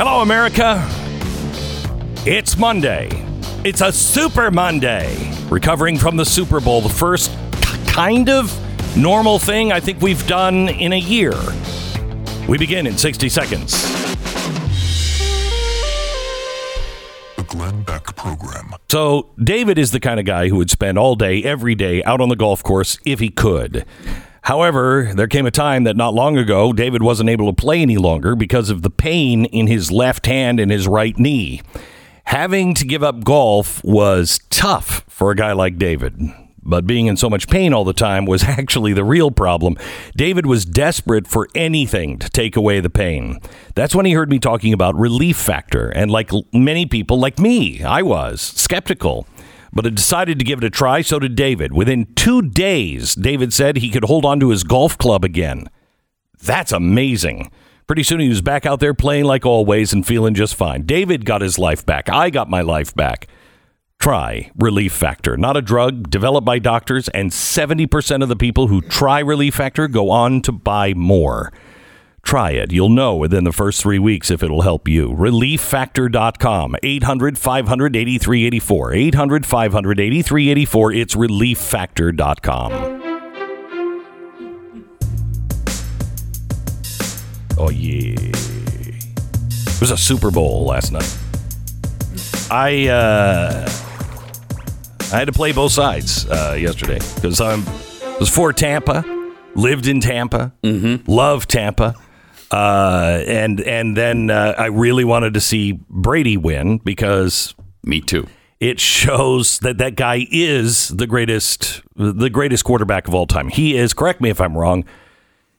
Hello, America. It's Monday. It's a Super Monday. Recovering from the Super Bowl, the first k- kind of normal thing I think we've done in a year. We begin in 60 seconds. The Glenn Beck Program. So, David is the kind of guy who would spend all day, every day out on the golf course if he could. However, there came a time that not long ago, David wasn't able to play any longer because of the pain in his left hand and his right knee. Having to give up golf was tough for a guy like David. But being in so much pain all the time was actually the real problem. David was desperate for anything to take away the pain. That's when he heard me talking about relief factor. And like many people, like me, I was skeptical. But I decided to give it a try. So did David. Within two days, David said he could hold on to his golf club again. That's amazing. Pretty soon he was back out there playing like always and feeling just fine. David got his life back. I got my life back. Try Relief Factor, not a drug developed by doctors, and 70% of the people who try Relief Factor go on to buy more. Try it. You'll know within the first three weeks if it'll help you. ReliefFactor.com. 800 500 8384. 800 500 8384. It's ReliefFactor.com. Oh, yeah. It was a Super Bowl last night. I, uh, I had to play both sides uh, yesterday because I was for Tampa, lived in Tampa, mm-hmm. love Tampa, uh, and and then uh, I really wanted to see Brady win because Me too. it shows that that guy is the greatest the greatest quarterback of all time. He is. Correct me if I'm wrong.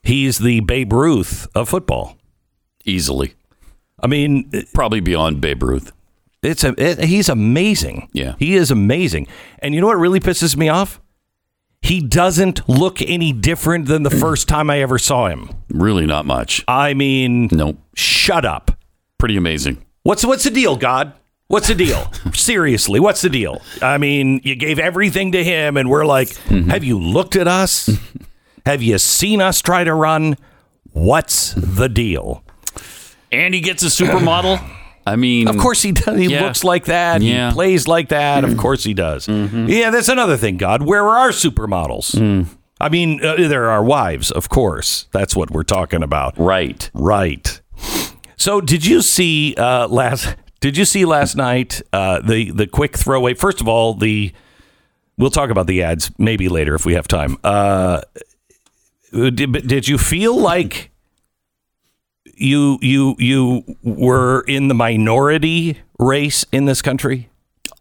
He's the Babe Ruth of football. Easily. I mean, Probably beyond Babe Ruth. It's a it, he's amazing. Yeah. he is amazing. And you know what really pisses me off? He doesn't look any different than the first time I ever saw him. Really not much. I mean, Nope. shut up. Pretty amazing. What's what's the deal, God? What's the deal? Seriously, what's the deal? I mean, you gave everything to him, and we're like, mm-hmm. have you looked at us? have you seen us try to run? What's the deal? And he gets a supermodel. I mean, Of course he does. He Yeah. looks like that. Yeah. He plays like that. Of course he does. Yeah, that's another thing, God. Where are our supermodels? I mean, uh, there are wives, of course. That's what we're talking about. Right. Right. So, did you see uh, last? Did you see last night uh, the the quick throwaway? First of all, the we'll talk about the ads maybe later if we have time. Uh, did, did you feel like you you you were in the minority race in this country?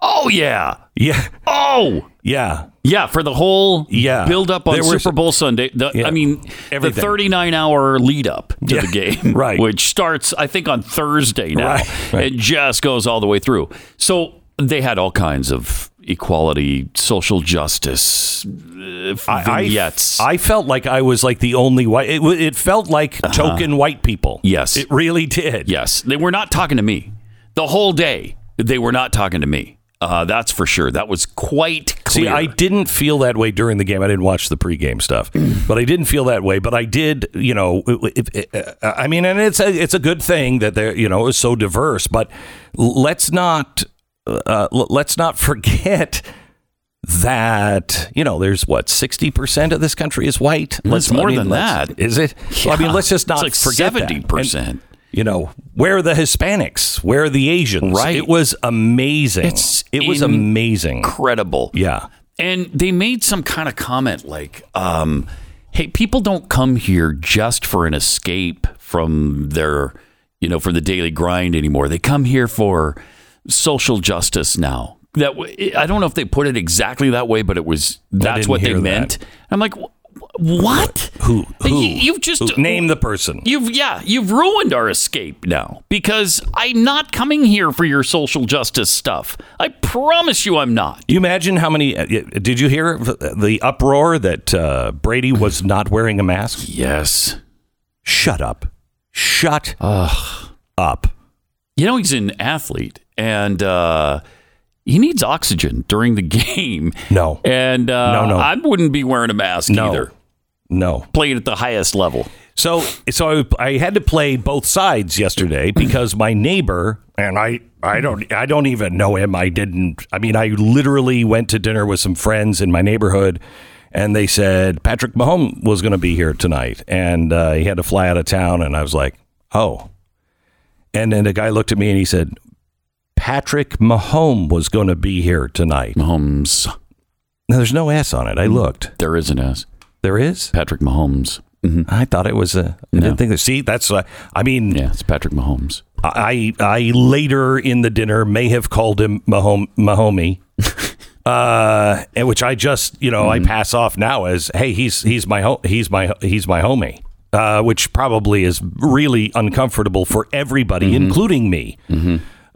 Oh, yeah. Yeah, Oh, yeah. yeah. For the whole Yeah. build up on There Super Bowl Sunday. The, Yeah. I mean, Everything. the 39 hour lead up to Yeah. the game, Right. which starts, I think, on Thursday now. Right, right. It just goes all the way through. So they had all kinds of equality, social justice I, vignettes. I felt like I was like the only white. It, it felt like token white people. Uh-huh. Yes. it really did. Yes, they were not talking to me the whole day. They were not talking to me. Uh, that's for sure. That was quite clear. See, I didn't feel that way during the game. I didn't watch the pregame stuff, but I didn't feel that way. But I did, you know. If, if, uh, I mean, and it's a it's a good thing that they're you know is so diverse. But let's not uh, l- let's not forget that you know there's what sixty percent of this country is white. It's I more mean, than that. Is it? Well, I mean, let's just not It's like forget that. 70%. And, you know, where are the Hispanics? Where are the Asians? Right. It was amazing. It's it was amazing. incredible. Yeah. And they made some kind of comment like, um, hey, people don't come here just for an escape from their, you know, for the daily grind anymore. They come here for social justice now. That w- I don't know if they put it exactly that way, but it was that's what they hear that. meant. I'm like, "Wh- what? Who? Who? You- You've just Who? name the person. You've yeah, you've ruined our escape now because I'm not coming here for your social justice stuff. I promise you, I'm not. You imagine how many? uh, Did you hear the, the uproar that uh, Brady was not wearing a mask? Yes. Shut up! Shut up! You know he's an athlete and uh, he needs oxygen during the game. No. And uh, No, no. I wouldn't be wearing a mask No. either. No. Playing at the highest level. So, so I, I had to play both sides yesterday because my neighbor and I, I don't, I don't even know him. I didn't. I mean, I literally went to dinner with some friends in my neighborhood, and they said Patrick Mahomes was going to be here tonight, and uh, he had to fly out of town, and I was like, oh. And then the guy looked at me and he said, Patrick Mahomes was going to be here tonight. Mahomes. Now, there's no S on it. I looked. There is an S. There is. Patrick Mahomes. hmm I thought it was a. I No. didn't think that. See, that's. Uh, I mean, Yeah, it's Patrick Mahomes. I I later in the dinner may have called him Mahom Mahomie, uh, which I just you know I pass off now as hey he's he's my ho- he's my he's my homie, uh, which probably is really uncomfortable for everybody, including me.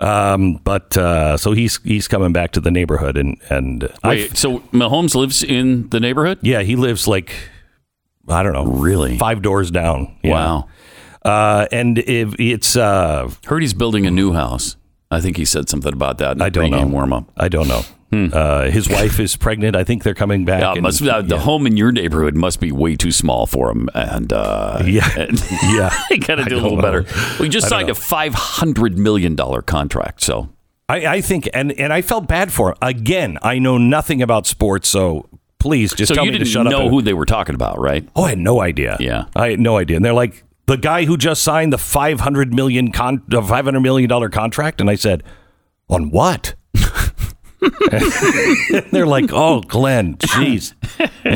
Um, but uh, so he's he's coming back to the neighborhood and and I Wait, so Mahomes lives in the neighborhood? yeah he lives like I don't know Really? five doors down. Wow. Uh, and if it's uh, Heard he's building a new house. I think he said something about that. In I don't know. Warm up. I don't know. Uh, his wife is pregnant. I think they're coming back. Hmm. Yeah, and- must, uh, the home in your neighborhood must be way too small for him, and uh, Yeah. and Yeah. they got to do a little know. better. We just signed know. a five hundred million dollar contract, so I, I think, and and I felt bad for him. Again, I know nothing about sports, so please just so tell you me didn't shut up. know who they were talking about, right? oh, I had no idea. Yeah. I had no idea. And they're like the guy who just signed the 500 million con- 500 million dollar contract, and I said, on what? they're like, oh, Glenn, jeez,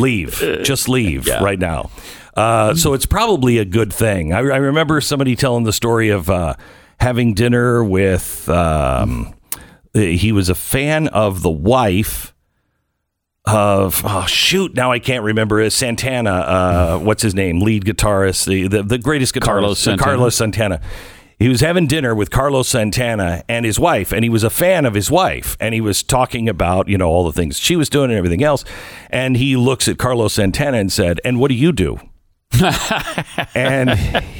leave, just leave right now. Uh, so it's probably a good thing. I, I remember somebody telling the story of uh, having dinner with. Um, he was a fan of the wife of oh shoot now I can't remember uh, Santana uh, what's his name lead guitarist the the, the greatest guitarist Carlos uh, Santana. Carlos Santana he was having dinner with Carlos Santana and his wife and he was a fan of his wife and he was talking about you know all the things she was doing and everything else and he looks at Carlos Santana and said and what do you do and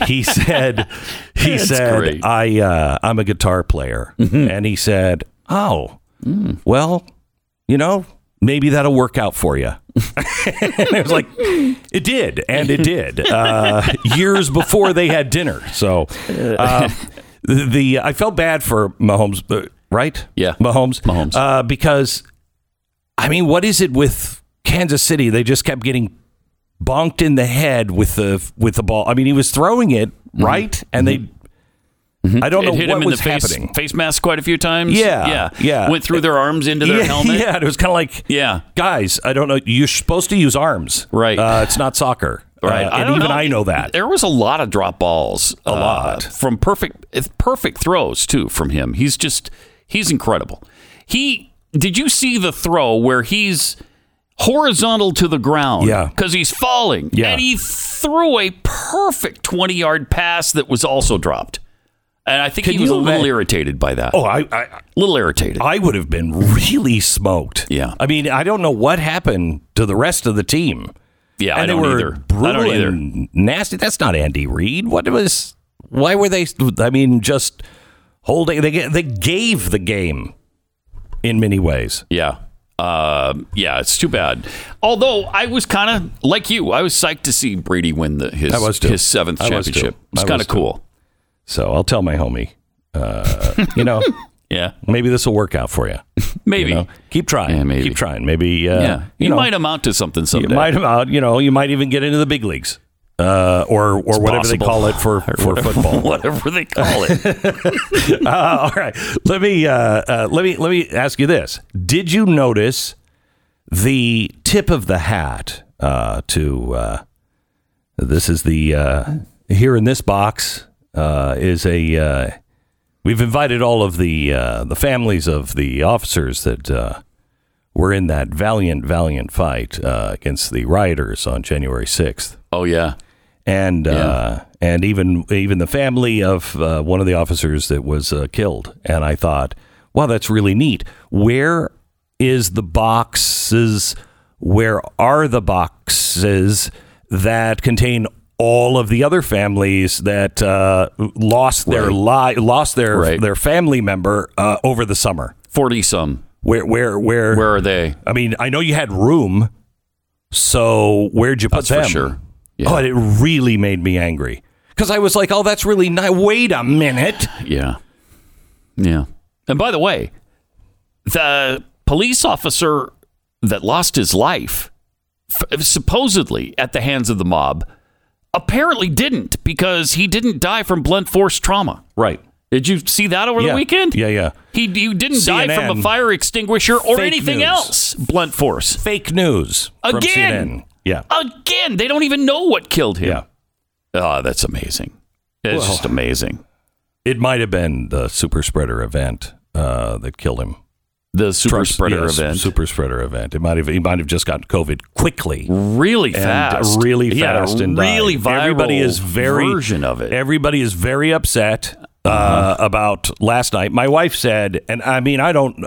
he said he That's said great. I uh, I'm a guitar player Mm-hmm. and he said oh Mm. well you know maybe that'll work out for you and I was like it did and it did uh, years before they had dinner. So uh, the, the I felt bad for Mahomes uh, right? Yeah. Mahomes? Mahomes. uh, because I mean what is it with Kansas City? They just kept getting bonked in the head with the with the ball. I mean he was throwing it right? And they I don't Mm-hmm. It know hit what him in was the face, happening face mask quite a few times. Yeah, yeah, yeah. Went through their arms into their yeah, helmet. Yeah, it was kind of like, Yeah. guys, I don't know. You're supposed to use arms, Right. Uh, it's not soccer, Right, Uh, and don't even know. I know that. There was a lot of drop balls, a lot. from perfect, perfect throws too from him. He's just, he's incredible. He did you see the throw where he's horizontal to the ground? Yeah. because he's falling. Yeah. and he threw a perfect twenty yard pass that was also dropped. And I think Can he was a little ima- irritated by that. Oh, I, little irritated. I would have been really smoked. Yeah. I mean, I don't know what happened to the rest of the team. yeah, and I they don't were either. brutal I don't either. nasty. That's not Andy Reid. What was? Why were they? I mean, just holding. They they gave the game in many ways. Yeah. Um, yeah, it's too bad. Although I was kind of like you, I was psyched to see Brady win the, his his seventh championship. It's kind of cool. So I'll tell my homie. Uh, you know, Yeah, maybe this will work out for you. maybe. You know, keep trying. Yeah, maybe. Keep trying. Maybe. Uh, yeah, you you, know, might amount to something someday. you might about. You know, you might even get into the big leagues, uh, or or whatever they call it for for football. whatever they call it. Uh, all right. Let me uh, uh, let me let me ask you this: Did you notice the tip of the hat uh, to? Uh, this is the uh, here in this box uh, is a. Uh, we've invited all of the uh, the families of the officers that uh, were in that valiant valiant fight uh, against the rioters on January sixth oh yeah, and uh, and even even the family of uh, one of the officers that was uh, killed. And I thought, wow, that's really neat. Where is the boxes? Where are the boxes that contain all of the other families that uh, lost their li- lost their Right. their family member uh, over the summer? forty some. Where where where Where are they? I mean, I know you had room. So where'd you put That's for them? sure. Yeah. Oh, it really made me angry because I was like, "Oh, that's really nice." Wait a minute. Yeah. Yeah. And by the way, the police officer that lost his life, f- supposedly at the hands of the mob, apparently didn't because he didn't die from blunt force trauma. Right. Did you see that over Yeah. the weekend? Yeah, yeah. He, he didn't die from a fire extinguisher or anything news. else. Blunt force. Fake news Again. CNN. Yeah. Again, they don't even know what killed him. Yeah. Oh, that's amazing. It's Well- just amazing. It might have been the super spreader event uh, that killed him. The super spreader yes, event. Super spreader event. It might have. He might have just gotten COVID quickly. really fast, really He fast, and really died. viral Everybody is very version of it. Everybody is very upset uh, Uh-huh. about last night. My wife said, and I mean, I don't.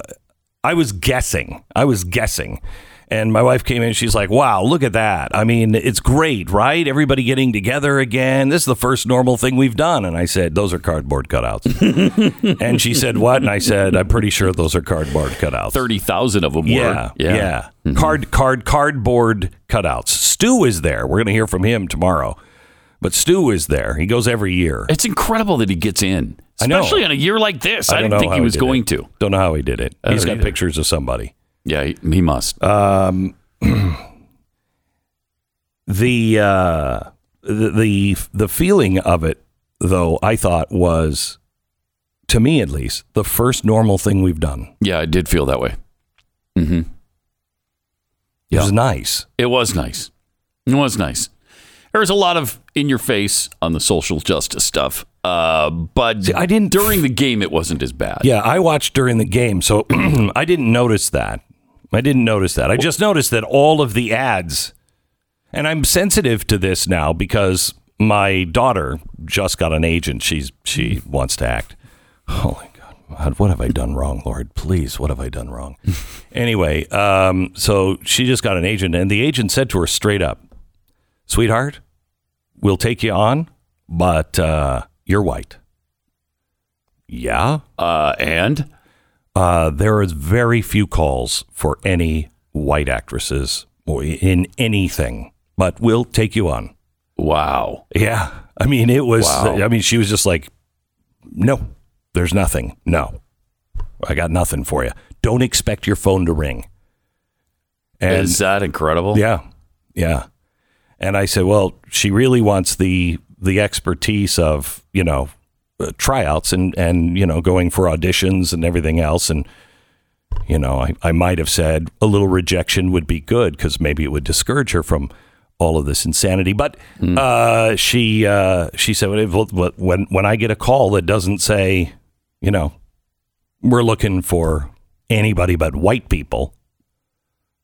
I was guessing. I was guessing. And my wife came in. She's like, "Wow, look at that! I mean, it's great, right? Everybody getting together again. This is the first normal thing we've done." And I said, "Those are cardboard cutouts." and she said, "What?" And I said, "I'm pretty sure those are cardboard cutouts." Thirty thousand of them Yeah, were. yeah. Mm-hmm. Card, card, cardboard cutouts. Stu is there. We're going to hear from him tomorrow. But Stu is there. He goes every year. It's incredible that he gets in, I know. especially on a year like this. I, don't didn't think he was did going it. to. Don't know how he did it. He's got either. pictures of somebody. Yeah, he, he must. The uh, the the the feeling of it, though, I thought was, to me at least, the first normal thing we've done. yeah, I did feel that way. It was nice. It was nice. It was nice. There was a lot of in your face on the social justice stuff, uh, but See, I didn't- during the game. It wasn't as bad. Yeah, I watched during the game, so I didn't notice that. I didn't notice that. I just noticed that all of the ads, and I'm sensitive to this now because my daughter just got an agent. She's she wants to act. Holy God, God, what have I done wrong, Lord? Please, what have I done wrong? anyway, um, so she just got an agent, and the agent said to her straight up, "Sweetheart, we'll take you on, but uh, you're white." Yeah. Uh, and Uh, there is very few calls for any white actresses in anything, but we'll take you on. wow, Yeah. I mean, it was, Wow. I mean, she was just like, no, there's nothing. No, I got nothing for you. Don't expect your phone to ring. And is that incredible? yeah, yeah. And I said, well, she really wants the the expertise of you know uh, tryouts and and you know going for auditions and everything else. And you know, I, I might have said a little rejection would be good because maybe it would discourage her from all of this insanity. But uh, she uh, she said, when when I get a call that doesn't say, you know, we're looking for anybody but white people,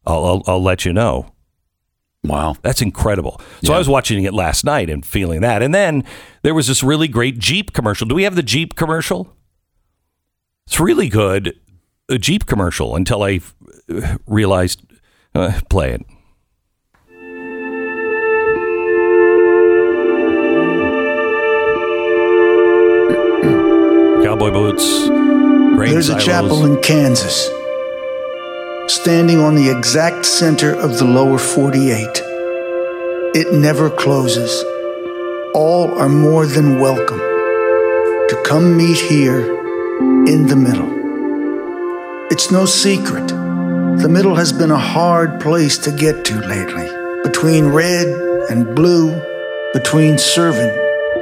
I'll, I'll, I'll let you know. Wow. That's incredible. So I was watching it last night and feeling that. And then there was this really great Jeep commercial. Do we have the Jeep commercial? It's really good, a Jeep commercial until I uh, realized, uh, play it. Cowboy boots, grain There's a chapel in Kansas, standing on the exact center of the lower 48. It never closes. All are more than welcome to come meet here in the middle. It's no secret. The middle has been a hard place to get to lately, between red and blue, between servant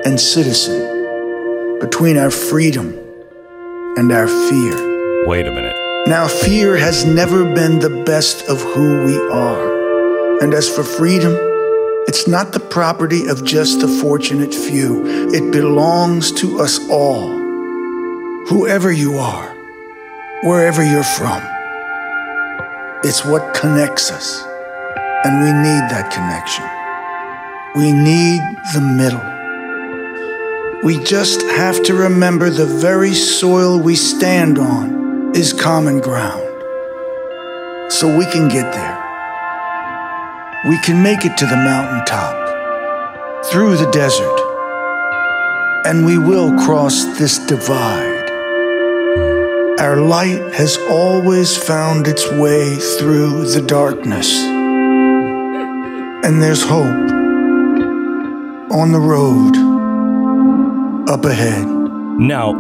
and citizen, between our freedom and our fear. Wait a minute. Now, fear has never been the best of who we are. And as for freedom, it's not the property of just the fortunate few, it belongs to us all. Whoever you are, wherever you're from, it's what connects us. And we need that connection. We need the middle. We just have to remember the very soil we stand on is common ground. So we can get there. We can make it to the mountaintop, through the desert, and we will cross this divide. Our light has always found its way through the darkness. And there's hope on the road up ahead. Now,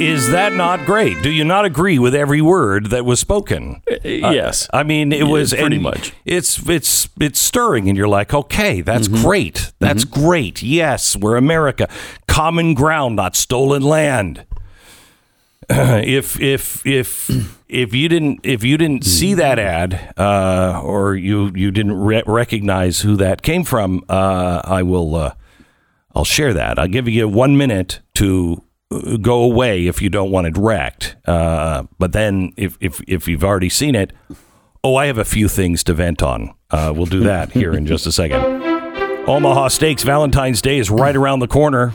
is that not great? Do you not agree with every word that was spoken? yes. I mean, it was pretty much. It's it's it's stirring, and you're like, okay, that's great. That's great. Yes, we're America. Common ground, not stolen land. if if if if you didn't if you didn't see that ad uh, or you you didn't re- recognize who that came from, uh, I will uh, I'll share that. I'll give you one minute to uh, go away if you don't want it wrecked. Uh, but then if, if if you've already seen it, oh, I have a few things to vent on. Uh, we'll do that here in just a second. Omaha Steaks Valentine's Day is right around the corner.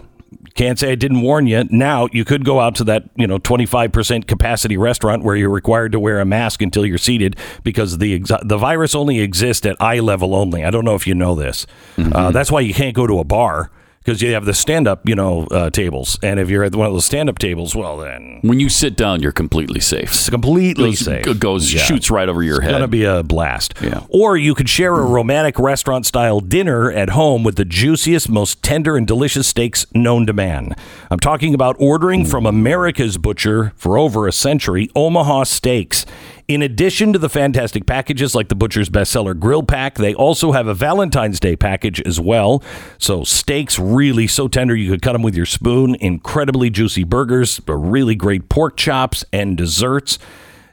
Can't say I didn't warn you. Now you could go out to that, you know, 25% capacity restaurant where you're required to wear a mask until you're seated because the exi- the virus only exists at eye level only. I don't know if you know this. Uh, that's why you can't go to a bar because you have the stand up, you know, uh, tables. And if you're at one of those stand up tables, well, then When you sit down, you're completely safe. it's completely Goes, safe. goes Yeah. shoots right over your It's head. gonna be a blast. Yeah. Or you could share a romantic restaurant style dinner at home with the juiciest, most tender and delicious steaks known to man. I'm talking about ordering from America's butcher for over a century, Omaha Steaks. In addition to the fantastic packages like the Butcher's bestseller grill pack, they also have a Valentine's Day package as well. So steaks really so tender you could cut them with your spoon. Incredibly juicy burgers, really great pork chops and desserts.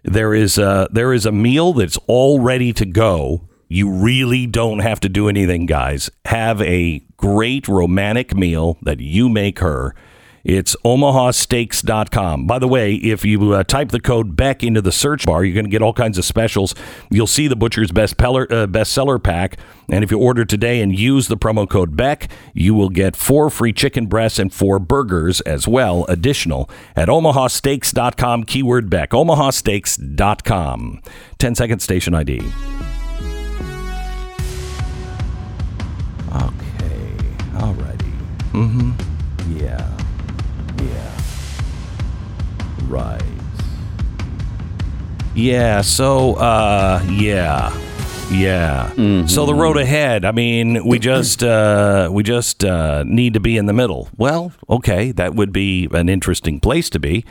There is a, there is a meal that's all ready to go. You really don't have to do anything, guys. Have a great romantic meal that you make her. It's omahasteaks.com. By the way, if you uh, type the code Beck into the search bar, you're going to get all kinds of specials. You'll see the Butcher's Best Peller, uh, bestseller pack. And if you order today and use the promo code Beck, you will get four free chicken breasts and four burgers as well, additional at omahasteaks.com, keyword Beck. omahasteaks.com. 10 second station ID. Okay. Alrighty. Mm-hmm. Yeah. Yeah. Right. Yeah, so uh yeah. Yeah. So the road ahead, I mean, we just uh we just uh need to be in the middle. Well, okay, that would be an interesting place to be.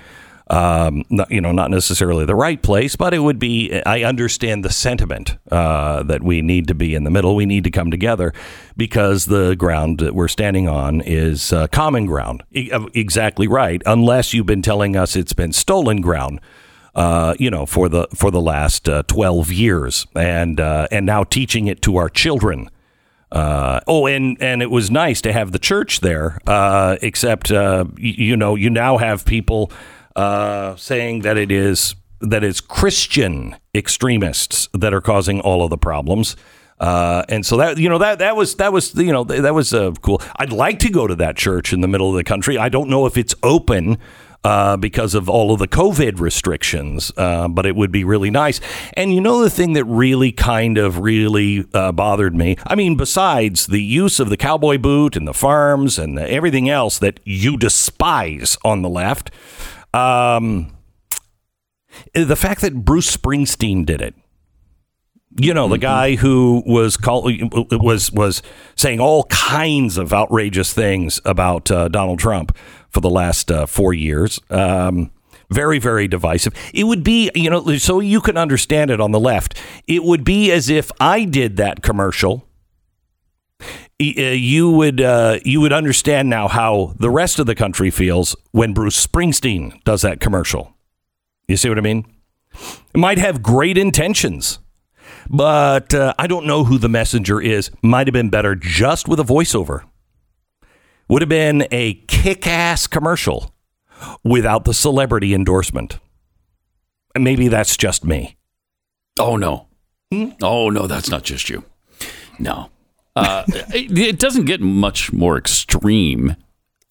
Um, not, you know, not necessarily the right place, but it would be. I understand the sentiment uh, that we need to be in the middle. We need to come together because the ground that we're standing on is uh, common ground. E- uh, exactly right. Unless you've been telling us it's been stolen ground uh, you know, for the for the last uh, twelve years, and uh, and now teaching it to our children. Uh, oh, and and it was nice to have the church there, uh, except uh, y- you know you now have people uh, saying that it is that it's Christian extremists that are causing all of the problems. Uh, and so that you know that that was that was you know that was uh, cool. I'd like to go to that church in the middle of the country. I don't know if it's open uh, because of all of the COVID restrictions, uh, but it would be really nice. And you know, the thing that really kind of really uh, bothered me I mean, besides the use of the cowboy boot and the farms and everything else that you despise on the left, um, the fact that Bruce Springsteen did it. You know, the guy who was call, was was saying all kinds of outrageous things about uh, Donald Trump for the last uh, four years. Um, very, very divisive. It would be, you know, so you can understand it on the left. It would be as if I did that commercial. Uh, You would uh, you would understand now how the rest of the country feels when Bruce Springsteen does that commercial. You see what I mean? It might have great intentions but uh, I don't know who the messenger is. Might have been better just with a voiceover. Would have been a kick ass commercial without the celebrity endorsement. And maybe that's just me. Oh no. Oh no, that's not just you. No. Uh, it, it doesn't get much more extreme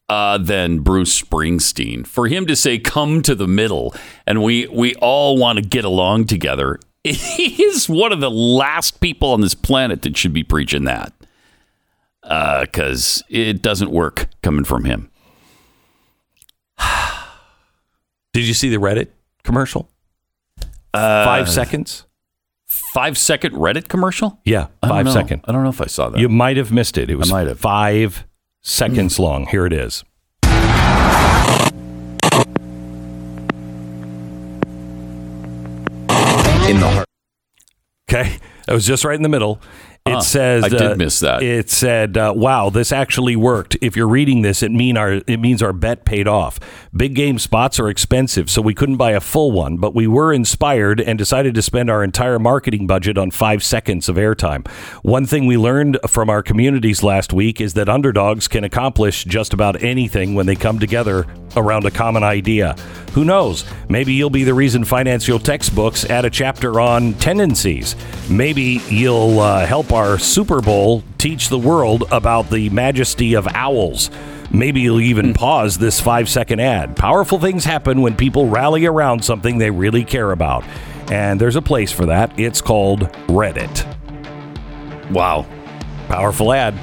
uh, than Bruce Springsteen. For him to say "come to the middle" and we we all want to get along together, he is one of the last people on this planet that should be preaching that. Because it doesn't work coming from him. Did you see the Reddit commercial? Five seconds? Five second Reddit commercial? Yeah, I don't five know. second. I don't know if I saw that. You might have missed it. It was might have. five seconds hmm. long. Here it is. in the heart. Okay, that was just right in the middle. It Ah, says I did uh, miss that. It said, uh, "Wow, this actually worked." If you're reading this, it mean our it means our bet paid off. Big game spots are expensive, so we couldn't buy a full one, but we were inspired and decided to spend our entire marketing budget on five seconds of airtime. One thing we learned from our communities last week is that underdogs can accomplish just about anything when they come together around a common idea. Who knows? Maybe you'll be the reason financial textbooks add a chapter on tendencies. Maybe you'll uh, help our Super Bowl teach the world about the majesty of owls. Maybe you'll even pause this five second ad. Powerful things happen when people rally around something they really care about. And there's a place for that. It's called Reddit. Wow. Powerful ad.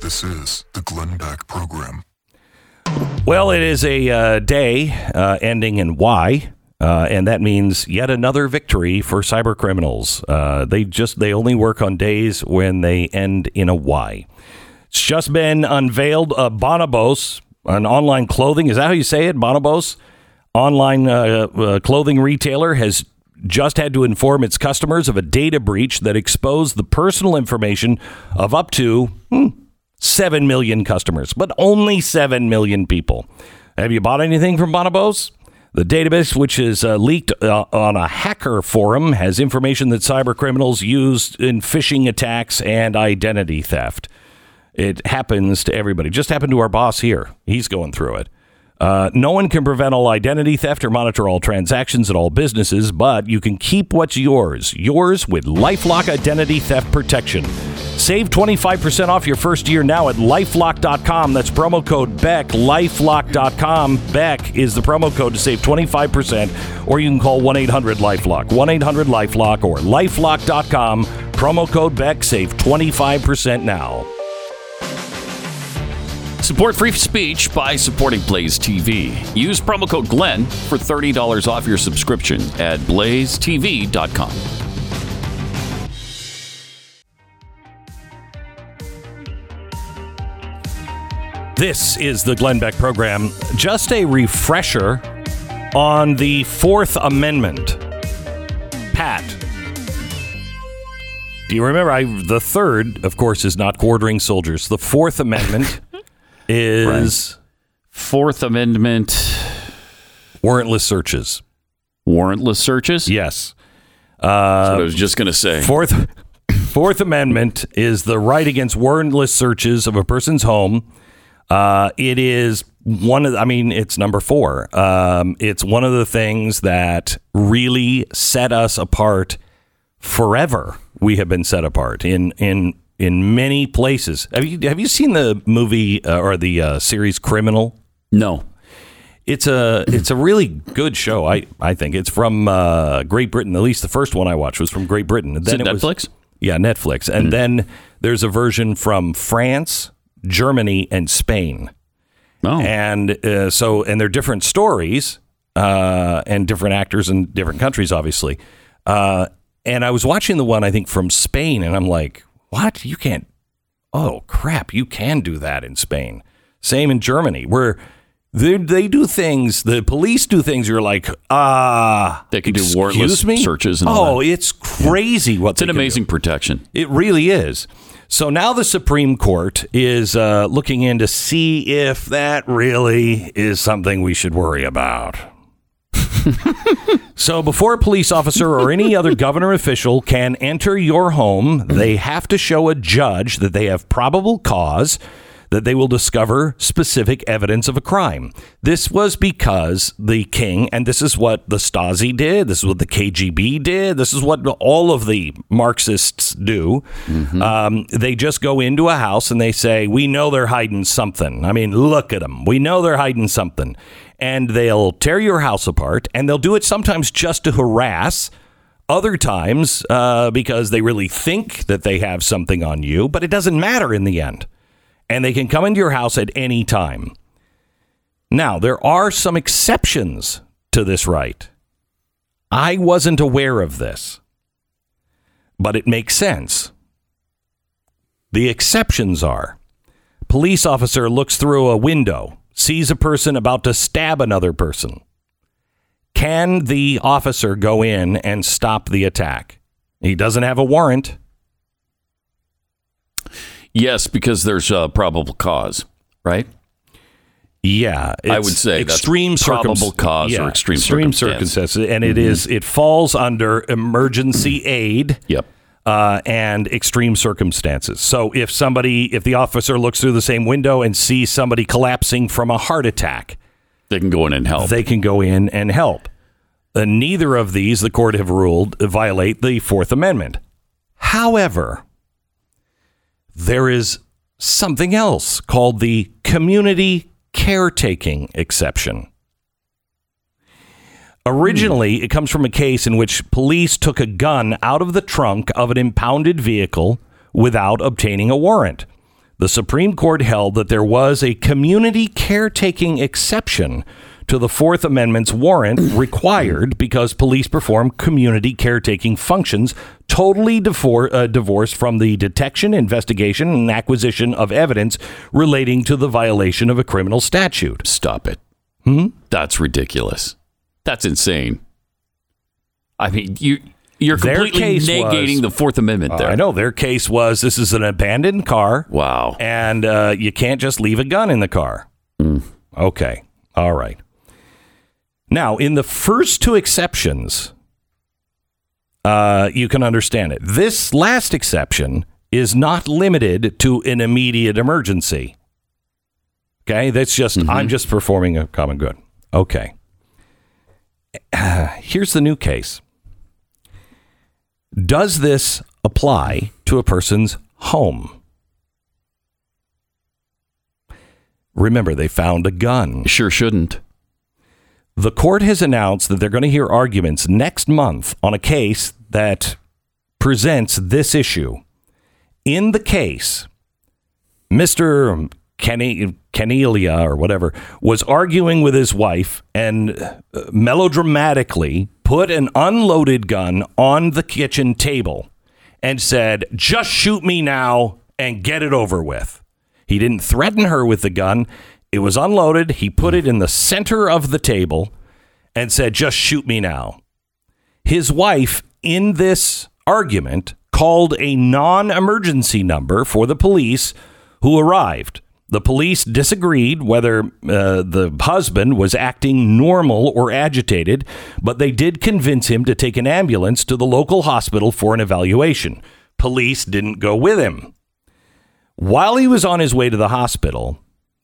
This is the Glenn Beck Program. Well, it is a uh, day uh, ending in Y, uh, and that means yet another victory for cyber criminals. Uh, they just they only work on days when they end in a Y. It's just been unveiled. Uh, Bonobos, an online clothing is that how you say it? Bonobos, online uh, uh, clothing retailer has just had to inform its customers of a data breach that exposed the personal information of up to. Hmm, 7 million customers, but only 7 million people. Have you bought anything from Bonobos? The database, which is uh, leaked uh, on a hacker forum, has information that cyber criminals used in phishing attacks and identity theft. It happens to everybody. Just happened to our boss here. He's going through it. Uh, no one can prevent all identity theft or monitor all transactions at all businesses, but you can keep what's yours. Yours with Lifelock Identity Theft Protection. Save 25% off your first year now at lifelock.com. That's promo code BECK, lifelock.com. BECK is the promo code to save 25%, or you can call 1 800 Lifelock. 1 800 Lifelock or lifelock.com. Promo code BECK, save 25% now. Support free speech by supporting Blaze TV. Use promo code GLENN for $30 off your subscription at blazetv.com. This is the Glenn Beck program. Just a refresher on the Fourth Amendment. Pat, do you remember? I, the third, of course, is not quartering soldiers. The Fourth Amendment is Fourth Amendment warrantless searches. warrantless searches. Yes. That's what I was just going to say. Fourth Fourth Amendment is the right against warrantless searches of a person's home. Uh, it is one of, I mean, it's number four. Um, it's one of the things that really set us apart forever. We have been set apart in in in many places. Have you have you seen the movie uh, or the uh, series Criminal? no. It's a it's a really good show. I I think it's from uh, Great Britain. At least the first one I watched was from Great Britain. And Is it was- Netflix? yeah, Netflix. And then there's a version from France, Germany, and Spain. No. And uh, so, and they're different stories uh, and different actors in different countries, obviously. Uh, and I was watching the one I think from Spain, and I'm like, what? You can't? Oh crap! You can do that in Spain. Same in Germany, where they they do things. The police do things. You're like, ah, They can do warrantless me? searches and all oh, it's crazy what it's an amazing protection. it really is. So now the Supreme Court is uh, looking in to see if that really is something we should worry about. so before a police officer or any other governor official can enter your home, they have to show a judge that they have probable cause that they will discover specific evidence of a crime. This was because the king, and this is what the Stasi did, this is what the KGB did, this is what all of the Marxists do. Um, they just go into a house and they say, We know they're hiding something. I mean, look at them. We know they're hiding something. And they'll tear your house apart, and they'll do it sometimes just to harass. Other times, uh, because they really think that they have something on you, but it doesn't matter in the end and they can come into your house at any time. Now, there are some exceptions to this right. I wasn't aware of this. but it makes sense. The exceptions are police officer looks through a window, sees a person about to stab another person. Can the officer go in and stop the attack? He doesn't have a warrant. Yes, because there's a probable cause, right? Yeah, I would say extreme probable cause or yeah, extreme circumstances, circumstance. Mm-hmm. and it is it falls under emergency aid. Yep. uh, and extreme circumstances. So if somebody, if the officer looks through the same window and sees somebody collapsing from a heart attack, They can go in and help. they can go in and help. Uh, neither of these, the court have ruled, violate the Fourth Amendment. However, there is something else called the community caretaking exception. Originally, it comes from a case in which police took a gun out of the trunk of an impounded vehicle without obtaining a warrant. The Supreme Court held that there was a community caretaking exception to the Fourth Amendment's warrant required because police perform community caretaking functions totally uh, divorced from the detection, investigation, and acquisition of evidence relating to the violation of a criminal statute. Stop it. Hmm? That's ridiculous. That's insane. I mean, you you're completely negating was- the Fourth Amendment there. I know their case was this is an abandoned car. Wow. and uh, you can't just leave a gun in the car. Okay, all right. Now, in the first two exceptions, uh, you can understand it. This last exception is not limited to an immediate emergency. Okay, that's just I'm just performing a common good. Okay. Uh, here's the new case. Does this apply to a person's home? Remember, they found a gun. Sure shouldn't. The court has announced that they're going to hear arguments next month on a case that presents this issue. In the case, Mr. Kenny Kenelia or whatever was arguing with his wife and uh, melodramatically put an unloaded gun on the kitchen table and said, "Just shoot me now and get it over with." He didn't threaten her with the gun. It was unloaded. He put it in the center of the table and said, Just shoot me now. His wife, in this argument, called a non emergency number for the police who arrived. The police disagreed whether uh, the husband was acting normal or agitated, but they did convince him to take an ambulance to the local hospital for an evaluation. Police didn't go with him. While he was on his way to the hospital,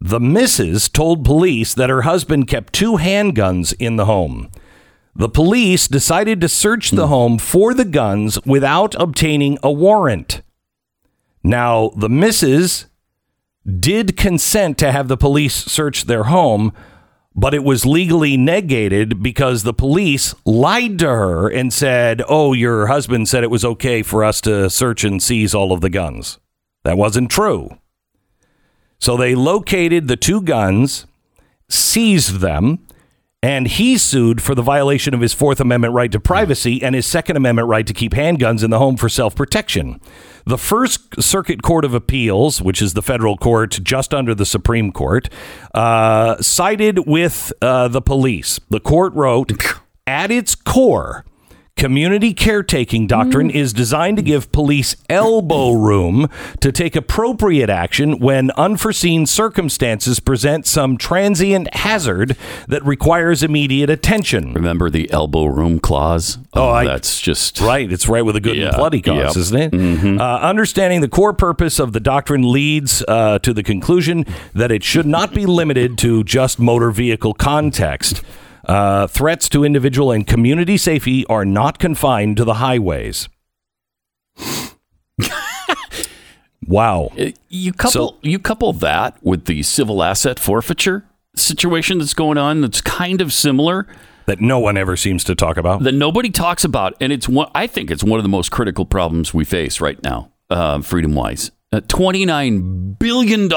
the missus told police that her husband kept two handguns in the home. The police decided to search the hmm. home for the guns without obtaining a warrant. Now, the missus did consent to have the police search their home, but it was legally negated because the police lied to her and said, Oh, your husband said it was okay for us to search and seize all of the guns. That wasn't true. So they located the two guns, seized them, and he sued for the violation of his Fourth Amendment right to privacy and his Second Amendment right to keep handguns in the home for self protection. The First Circuit Court of Appeals, which is the federal court just under the Supreme Court, uh, sided with uh, the police. The court wrote, at its core, Community caretaking doctrine is designed to give police elbow room to take appropriate action when unforeseen circumstances present some transient hazard that requires immediate attention. Remember the elbow room clause? Oh, I- that's just Right, it's right with a good and bloody cause, yep. Mm-hmm. isn't it? Uh, understanding the core purpose of the doctrine leads uh, to the conclusion that it should not be limited to just motor vehicle context. Uh, threats to individual and community safety are not confined to the highways. wow. Uh, You couple you couple that with the civil asset forfeiture situation that's going on that's kind of similar That no one ever seems to talk about. that nobody talks about, and it's one. I think it's one of the most critical problems we face right now, uh, freedom wise. Uh, $29 billion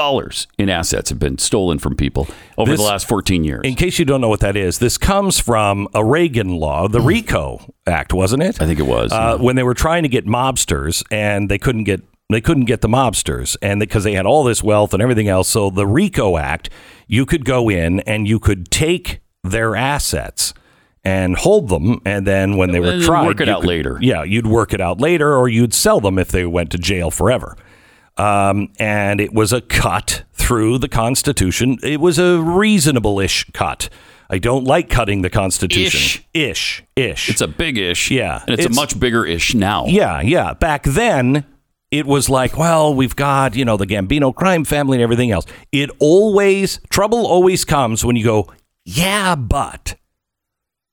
in assets have been stolen from people over This- the last 14 years. In case you don't know what that is, this comes from a Reagan law, the RICO Act, wasn't it? I think it was. uh, when they were trying to get mobsters and they couldn't get they couldn't get the mobsters and because they had all this wealth and everything else so the RICO act you could go in and you could take their assets and hold them and then when they were tried work it out could- later. yeah you'd work it out later or you'd sell them if they went to jail forever um, and it was a cut through the Constitution. It was a reasonable-ish cut. I don't like cutting the Constitution. Ish, ish. Ish. it's a big ish. Yeah, And it's, it's- a much bigger ish now. Yeah, yeah. Back then, it was like, well, we've got, you know, the Gambino crime family and everything else. It always, trouble always comes when you go, yeah, but.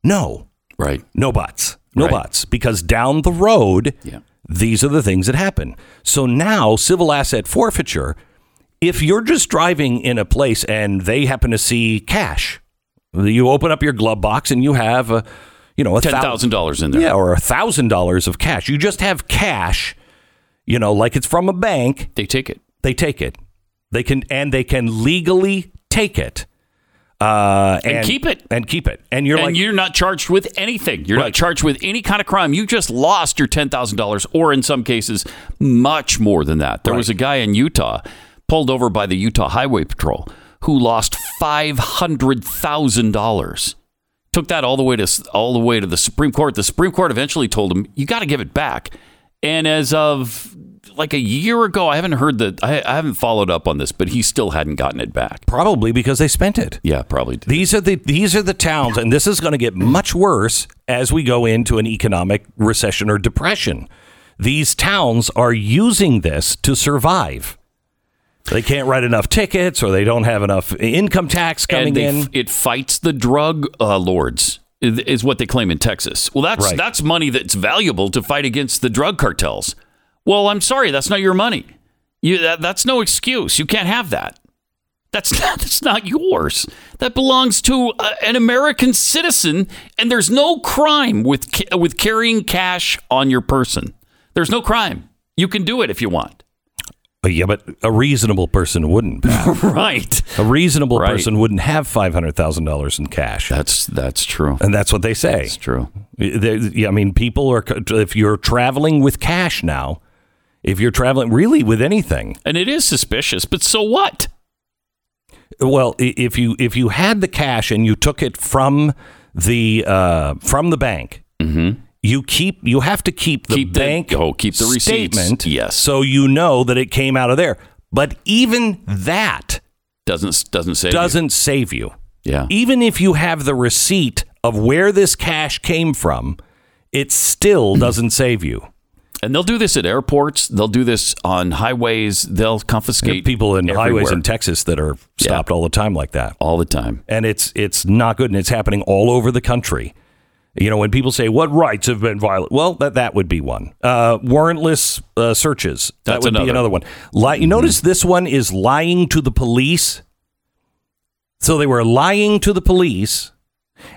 No, Right. no buts. No Right. buts. Because down the road, Yeah. These are the things that happen. So now, civil asset forfeiture, if you're just driving in a place and they happen to see cash, you open up your glove box and you have a, you know, $10,000 in there. yeah, or a thousand dollars of cash. You just have cash, you know, like it's from a bank. They take it. They take it. They can and they can legally take it. Uh, And keep it. and keep it. And you're and like, you're not charged with anything. You're Right. not charged with any kind of crime. You just lost your $10,000 or in some cases much more than that. There was a guy in Utah pulled over by the Utah Highway Patrol who lost $500,000. Took that all the way to all the way to the Supreme Court. The Supreme Court eventually told him, "You got to give it back." And as of like a year ago, I haven't heard the I, I haven't followed up on this, but he still hadn't gotten it back. probably because they spent it. Yeah, probably. did. These are the these are the towns, and this is going to get much worse as we go into an economic recession or depression. These towns are using this to survive. They can't write enough tickets, or they don't have enough income tax coming and they, in. It fights the drug uh, lords, is is what they claim in Texas. Well, that's Right. that's money that's valuable to fight against the drug cartels. Well, I'm sorry, that's not your money. You, that, that's no excuse. You can't have that. That's not, that's not yours. That belongs to uh, an American citizen, and there's no crime with with carrying cash on your person. There's no crime. You can do it if you want. Uh, yeah, but a reasonable person wouldn't. Right. a reasonable Right. person wouldn't have five hundred thousand dollars in cash, That's that's true. and that's what they say. That's true. Yeah, I mean, people are. If you're traveling with cash now, if you're traveling really with anything, And it is suspicious, but so what? Well, if you if you had the cash and you took it from the uh, from the bank, you keep you have to keep the Mm-hmm. Keep the- bank oh, keep the receipts. statement, Yes. so you know that it came out of there. But even that Doesn't doesn't say doesn't save you. Yeah. Even if you have the receipt of where this cash came from, it still doesn't save you. And they'll do this at airports. They'll do this on highways. They'll confiscate people in highways in Texas that are stopped all the time like that. all the time. and it's it's not good and it's happening all over the country you know when people say what rights have been violated well that that would be one uh, warrantless uh, searches that That's would be another. another one Li- you notice this one is lying to the police so they were lying to the police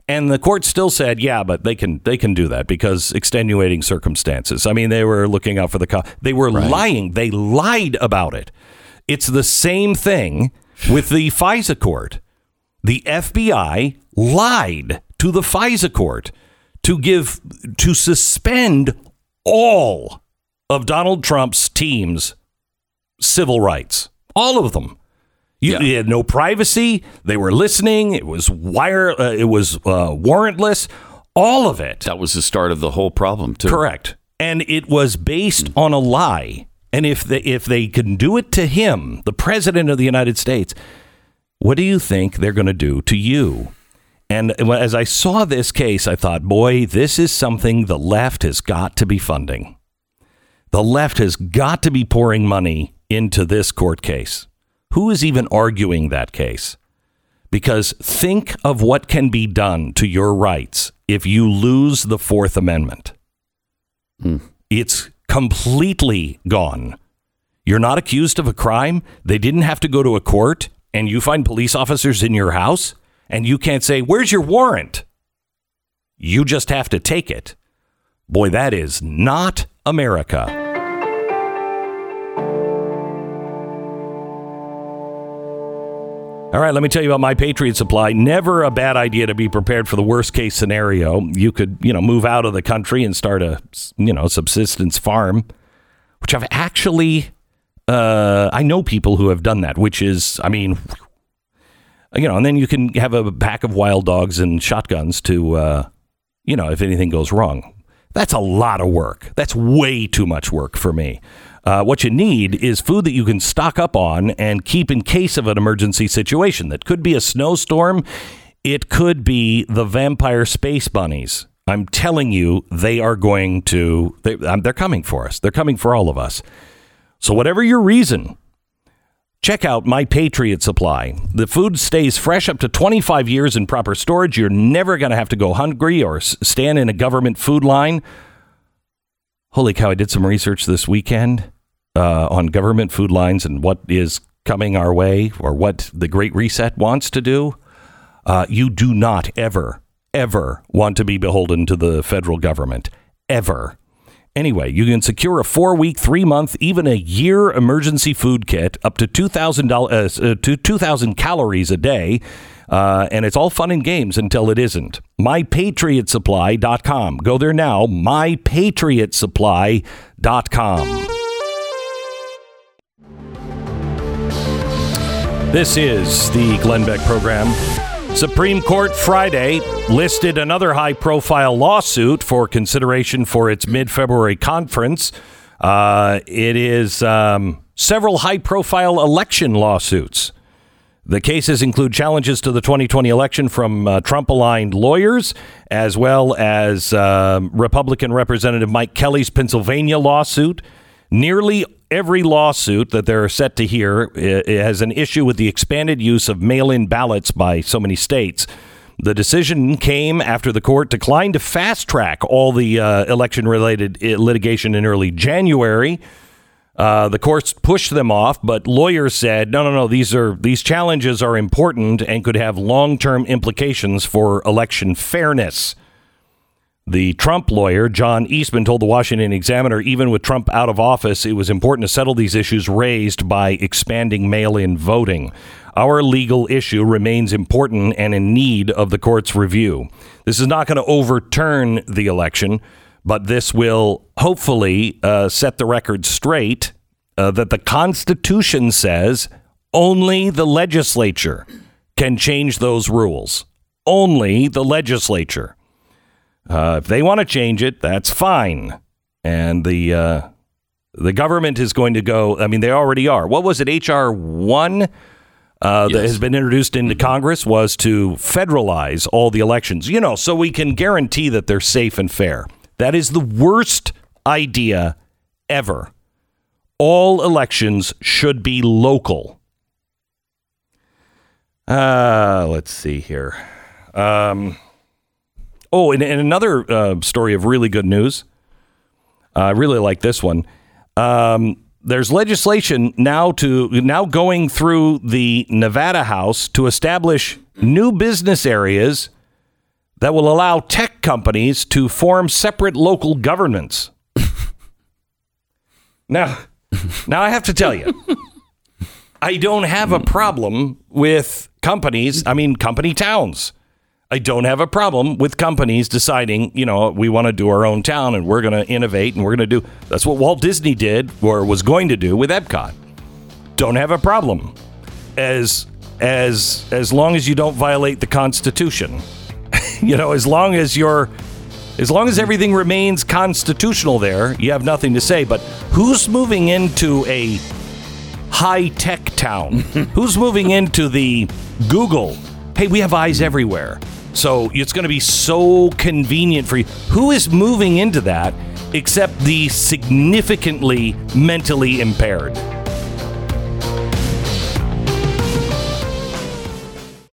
and the court still said yeah but they can they can do that because extenuating circumstances. I mean they were looking out for the cop they were lying. They lied about it. It's the same thing with the FISA court. The FBI lied to the FISA court to give to suspend all of Donald Trump's team's civil rights, all of them. You, Yeah. you had no privacy. They were listening. It was wire. Uh, it was uh, warrantless. All of it. That was the start of the whole problem, too. Correct. And it was based on a lie. And if they, if they can do it to him, the president of the United States, what do you think they're going to do to you? And as I saw this case, I thought, boy, this is something the left has got to be funding. The left has got to be pouring money into this court case. Who is even arguing that case? Because think of what can be done to your rights if you lose the Fourth Amendment. Hmm. It's completely gone. You're not accused of a crime. They didn't have to go to a court, and you find police officers in your house, and you can't say, Where's your warrant? You just have to take it. Boy, that is not America. All right, let me tell you about my Patriot Supply. Never a bad idea to be prepared for the worst case scenario. You could, you know, move out of the country and start a, you know, subsistence farm, which I've actually, uh, I know people who have done that. Which is, I mean, you know, and then you can have a pack of wild dogs and shotguns to, uh, you know, if anything goes wrong. That's a lot of work. That's way too much work for me. Uh, what you need is food that you can stock up on and keep in case of an emergency situation. That could be a snowstorm. It could be the vampire space bunnies. I'm telling you, they are going to, they, um, they're coming for us. They're coming for all of us. So, whatever your reason, check out My Patriot Supply. The food stays fresh up to 25 years in proper storage. You're never going to have to go hungry or s- stand in a government food line. Holy cow, I did some research this weekend uh, on government food lines and what is coming our way or what the Great Reset wants to do. Uh, you do not ever, ever want to be beholden to the federal government. Ever. Anyway, you can secure a four week, three month, even a year emergency food kit up to $2,000 uh, to 2,000 calories a day. Uh, and it's all fun and games until it isn't. MyPatriotSupply.com. Go there now. MyPatriotSupply.com. This is the Glenn Beck program. Supreme Court Friday listed another high profile lawsuit for consideration for its mid February conference. Uh, it is um, several high profile election lawsuits. The cases include challenges to the 2020 election from uh, Trump aligned lawyers, as well as uh, Republican Representative Mike Kelly's Pennsylvania lawsuit. Nearly every lawsuit that they're set to hear has an issue with the expanded use of mail in ballots by so many states. The decision came after the court declined to fast track all the uh, election related litigation in early January. Uh, the courts pushed them off, but lawyers said, no, no, no, these are these challenges are important and could have long term implications for election fairness. The Trump lawyer, John Eastman, told the Washington Examiner even with Trump out of office, it was important to settle these issues raised by expanding mail in voting. Our legal issue remains important and in need of the court's review. This is not going to overturn the election, but this will hopefully uh, set the record straight uh, that the Constitution says only the legislature can change those rules. Only the legislature. Uh, if they want to change it, that's fine. And the uh, the government is going to go. I mean, they already are. What was it? HR one uh, that has been introduced into Congress was to federalize all the elections. You know, so we can guarantee that they're safe and fair. That is the worst idea ever. All elections should be local. Uh, let's see here. Um, oh, and, and another uh, story of really good news. I really like this one. Um, there's legislation now to now going through the Nevada House to establish new business areas that will allow tech companies to form separate local governments. now, now I have to tell you, I don't have a problem with companies. I mean, company towns. I don't have a problem with companies deciding, you know, we want to do our own town and we're going to innovate and we're going to do. That's what Walt Disney did or was going to do with Epcot. Don't have a problem, as as as long as you don't violate the Constitution. you know, as long as you're, as long as everything remains constitutional, there you have nothing to say. But who's moving into a high tech town? Who's moving into the Google? Hey, we have eyes everywhere. So it's going to be so convenient for you. Who is moving into that except the significantly mentally impaired?